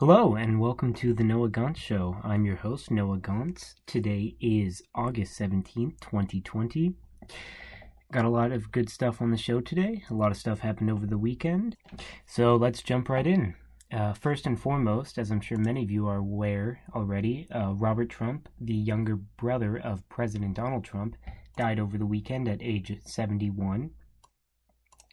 Hello and welcome to the Noah Gauntz Show. I'm your host, Noah Gauntz. Today is August 17th, 2020. Got a lot of good stuff on the show today. A lot of stuff happened over the weekend. So let's jump right in. Uh, first and foremost, as I'm sure many of you are aware already, uh, Robert Trump, the younger brother of President Donald Trump, died over the weekend at age 71.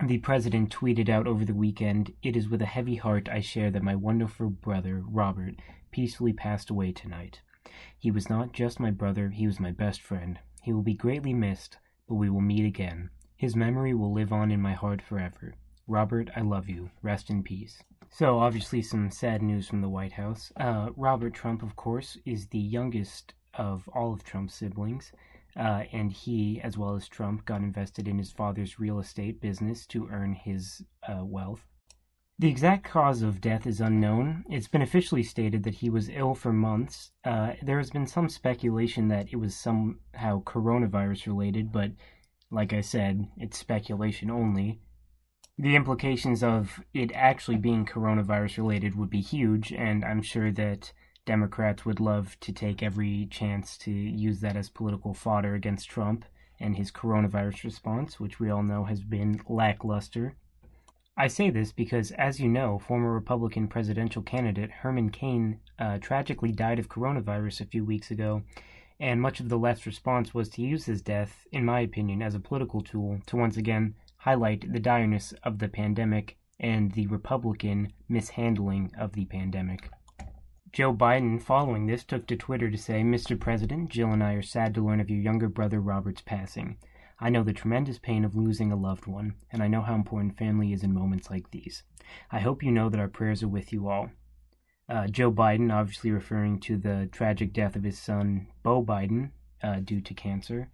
The president tweeted out over the weekend, It is with a heavy heart I share that my wonderful brother, Robert, peacefully passed away tonight. He was not just my brother, he was my best friend. He will be greatly missed, but we will meet again. His memory will live on in my heart forever. Robert, I love you. Rest in peace. So, obviously, some sad news from the White House. Uh, Robert Trump, of course, is the youngest of all of Trump's siblings, uh, and he, as well as Trump, got invested in his father's real estate business to earn his uh, wealth. The exact cause of death is unknown. It's been officially stated that he was ill for months. Uh, there has been some speculation that it was somehow coronavirus related, but like I said, it's speculation only. The implications of it actually being coronavirus related would be huge, and I'm sure that Democrats would love to take every chance to use that as political fodder against Trump and his coronavirus response, which we all know has been lackluster. I say this because, as you know, former Republican presidential candidate Herman Cain uh, tragically died of coronavirus a few weeks ago, and much of the left's response was to use his death, in my opinion, as a political tool to once again highlight the direness of the pandemic and the Republican mishandling of the pandemic. Joe Biden, following this, took to Twitter to say, Mr. President, Jill and I are sad to learn of your younger brother Robert's passing. I know the tremendous pain of losing a loved one, and I know how important family is in moments like these. I hope you know that our prayers are with you all. Uh, Joe Biden, obviously referring to the tragic death of his son, Beau Biden, uh, due to cancer.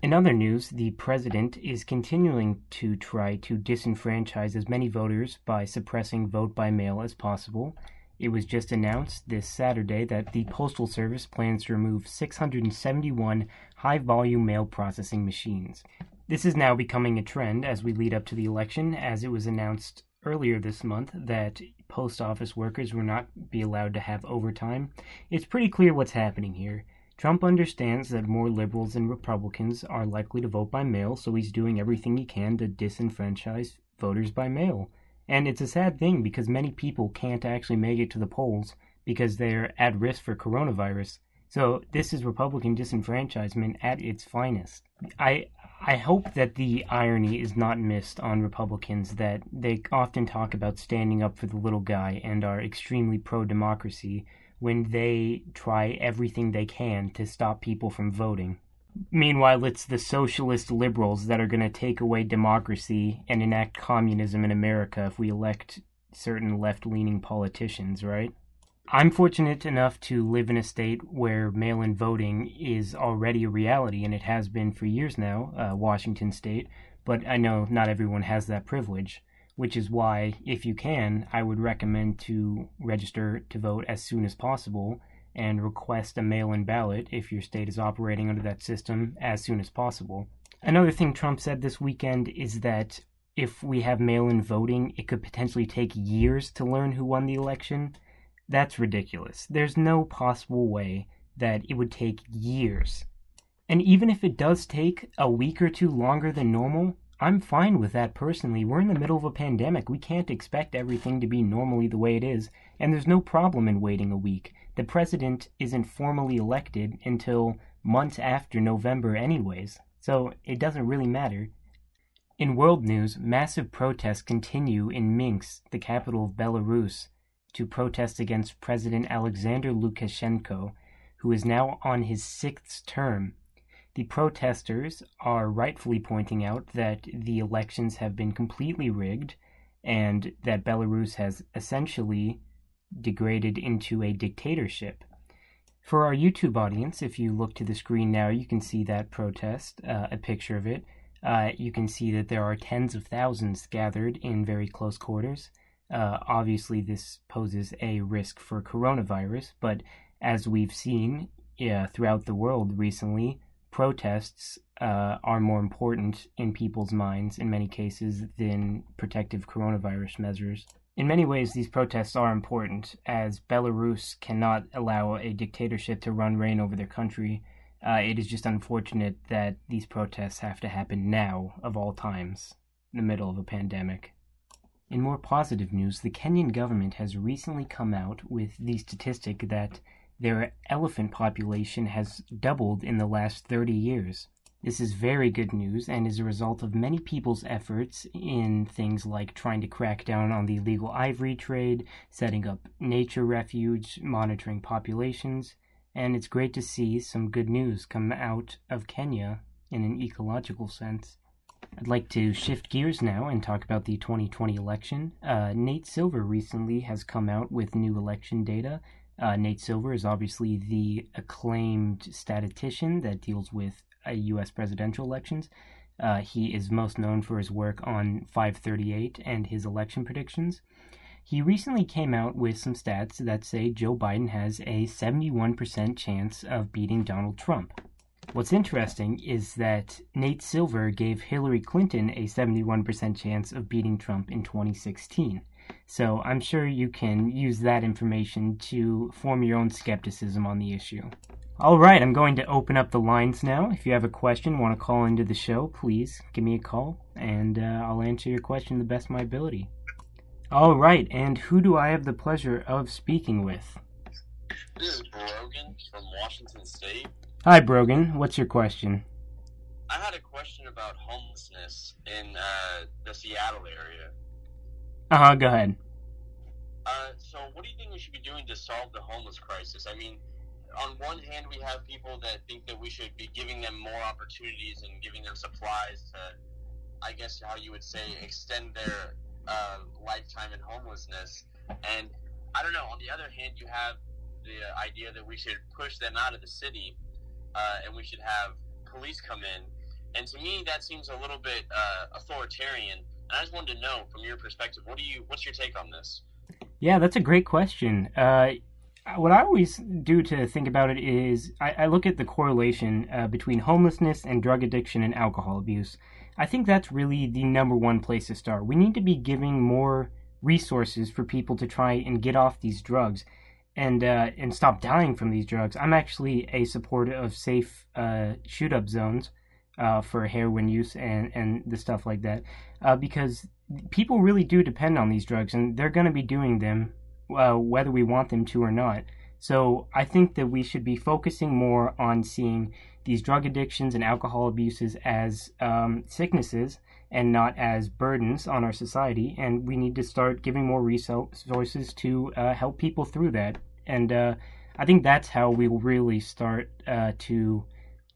In other news, the president is continuing to try to disenfranchise as many voters by suppressing vote by mail as possible. It was just announced this Saturday that the Postal Service plans to remove 671 high volume mail processing machines. This is now becoming a trend as we lead up to the election, as it was announced earlier this month that post office workers will not be allowed to have overtime. It's pretty clear what's happening here. Trump understands that more liberals and Republicans are likely to vote by mail, so he's doing everything he can to disenfranchise voters by mail. And it's a sad thing because many people can't actually make it to the polls because they're at risk for coronavirus. So this is Republican disenfranchisement at its finest. I I hope that the irony is not missed on Republicans that they often talk about standing up for the little guy and are extremely pro democracy when they try everything they can to stop people from voting. Meanwhile, it's the socialist liberals that are going to take away democracy and enact communism in America if we elect certain left leaning politicians, right? I'm fortunate enough to live in a state where mail in voting is already a reality, and it has been for years now, uh, Washington State, but I know not everyone has that privilege, which is why, if you can, I would recommend to register to vote as soon as possible and request a mail in ballot if your state is operating under that system as soon as possible. Another thing Trump said this weekend is that if we have mail in voting, it could potentially take years to learn who won the election. That's ridiculous. There's no possible way that it would take years. And even if it does take a week or two longer than normal, I'm fine with that personally. We're in the middle of a pandemic. We can't expect everything to be normally the way it is, and there's no problem in waiting a week. The president isn't formally elected until months after November, anyways, so it doesn't really matter. In world news, massive protests continue in Minsk, the capital of Belarus, to protest against President Alexander Lukashenko, who is now on his sixth term the protesters are rightfully pointing out that the elections have been completely rigged and that Belarus has essentially degraded into a dictatorship. For our YouTube audience, if you look to the screen now, you can see that protest, uh, a picture of it. Uh, you can see that there are tens of thousands gathered in very close quarters. Uh, obviously, this poses a risk for coronavirus, but as we've seen throughout the world recently, protests uh, are more important in people's minds in many cases than protective coronavirus measures. In many ways, these protests are important, as Belarus cannot allow a dictatorship to run reign over their country. Uh, it is just unfortunate that these protests have to happen now, of all times, in the middle of a pandemic. In more positive news, the Kenyan government has recently come out with the statistic that their elephant population has doubled in the last 30 years. This is very good news and is a result of many people's efforts in things like trying to crack down on the illegal ivory trade, setting up nature refuge, monitoring populations, and it's great to see some good news come out of Kenya in an ecological sense. I'd like to shift gears now and talk about the 2020 election. Uh, Nate Silver recently has come out with new election data. Uh, Nate Silver is obviously the acclaimed statistician that deals with U.S. presidential elections. Uh, he is most known for his work on 538 and his election predictions. He recently came out with some stats that say Joe Biden has a 71% chance of beating Donald Trump. What's interesting is that Nate Silver gave Hillary Clinton a 71% chance of beating Trump in 2016. So I'm sure you can use that information to form your own skepticism on the issue. All right, I'm going to open up the lines now. If you have a question, want to call into the show, please give me a call, and uh, I'll answer your question the best of my ability. All right, and who do I have the pleasure of speaking with? This is Brogan from Washington State. Hi, Brogan. What's your question? I had a question about homelessness in uh, the Seattle area. Uh huh. Go ahead. Uh, so, what do you think we should be doing to solve the homeless crisis? I mean, on one hand, we have people that think that we should be giving them more opportunities and giving them supplies to, I guess, how you would say, extend their uh, lifetime in homelessness. And I don't know. On the other hand, you have the idea that we should push them out of the city, uh, and we should have police come in. And to me, that seems a little bit uh, authoritarian. I just wanted to know, from your perspective, what do you? What's your take on this? Yeah, that's a great question. Uh, what I always do to think about it is I, I look at the correlation uh, between homelessness and drug addiction and alcohol abuse. I think that's really the number one place to start. We need to be giving more resources for people to try and get off these drugs and uh, and stop dying from these drugs. I'm actually a supporter of safe uh, shoot up zones uh, for heroin use and and the stuff like that uh, because people really do depend on these drugs and they're going to be doing them uh, whether we want them to or not. So I think that we should be focusing more on seeing these drug addictions and alcohol abuses as um, sicknesses and not as burdens on our society. And we need to start giving more resources to uh, help people through that. And uh, I think that's how we will really start uh, to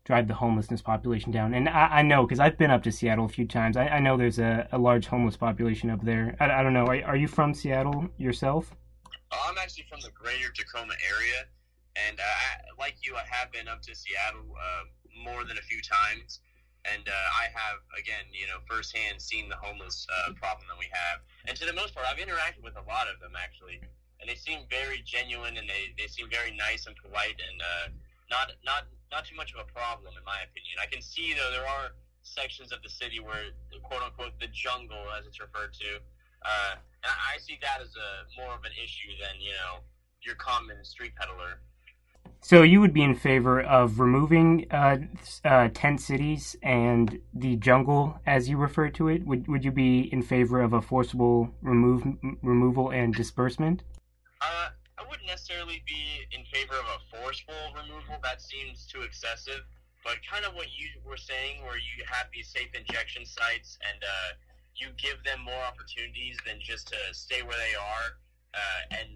drive the homelessness population down. And I, I know because I've been up to Seattle a few times. I, I know there's a, a, large homeless population up there. I, I don't know. Are, are you from Seattle yourself? I'm actually from the greater Tacoma area, and uh, like you, I have been up to Seattle uh, more than a few times, and uh, I have again, you know, firsthand seen the homeless uh, problem that we have. And to the most part, I've interacted with a lot of them actually, and they seem very genuine, and they, they seem very nice and polite, and uh, not not not too much of a problem in my opinion. I can see though there are sections of the city where quote unquote the jungle, as it's referred to uh, I see that as a more of an issue than you know your common street peddler. So you would be in favor of removing uh, uh, tent cities and the jungle, as you refer to it. Would would you be in favor of a forcible remove removal and disbursement? Necessarily be in favor of a forceful removal. That seems too excessive. But kind of what you were saying, where you have these safe injection sites and uh, you give them more opportunities than just to stay where they are, uh, and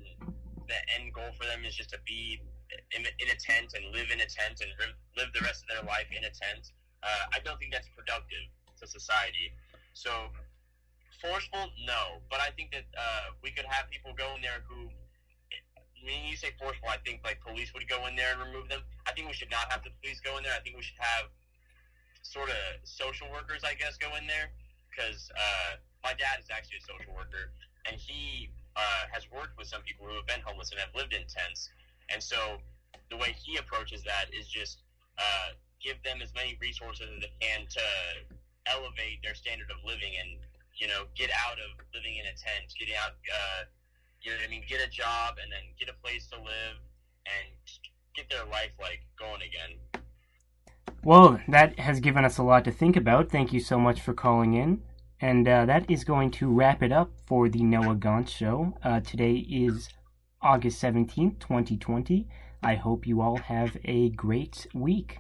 the end goal for them is just to be in, in a tent and live in a tent and live the rest of their life in a tent. Uh, I don't think that's productive to society. So forceful, no, but I think that uh, we could have people go in there who. When you say forceful, I think like police would go in there and remove them. I think we should not have the police go in there. I think we should have sort of social workers, I guess, go in there because uh, my dad is actually a social worker, and he uh, has worked with some people who have been homeless and have lived in tents. And so the way he approaches that is just uh, give them as many resources as they can to elevate their standard of living. And you know, get out of living in a tent, getting out, uh, you know what I mean, get a job and then get a place to live and get their life like going again. Well, that has given us a lot to think about. Thank you so much for calling in. And uh, that is going to wrap it up for the Noah Gauntz Show. Uh, today is August 17th, 2020. I hope you all have a great week.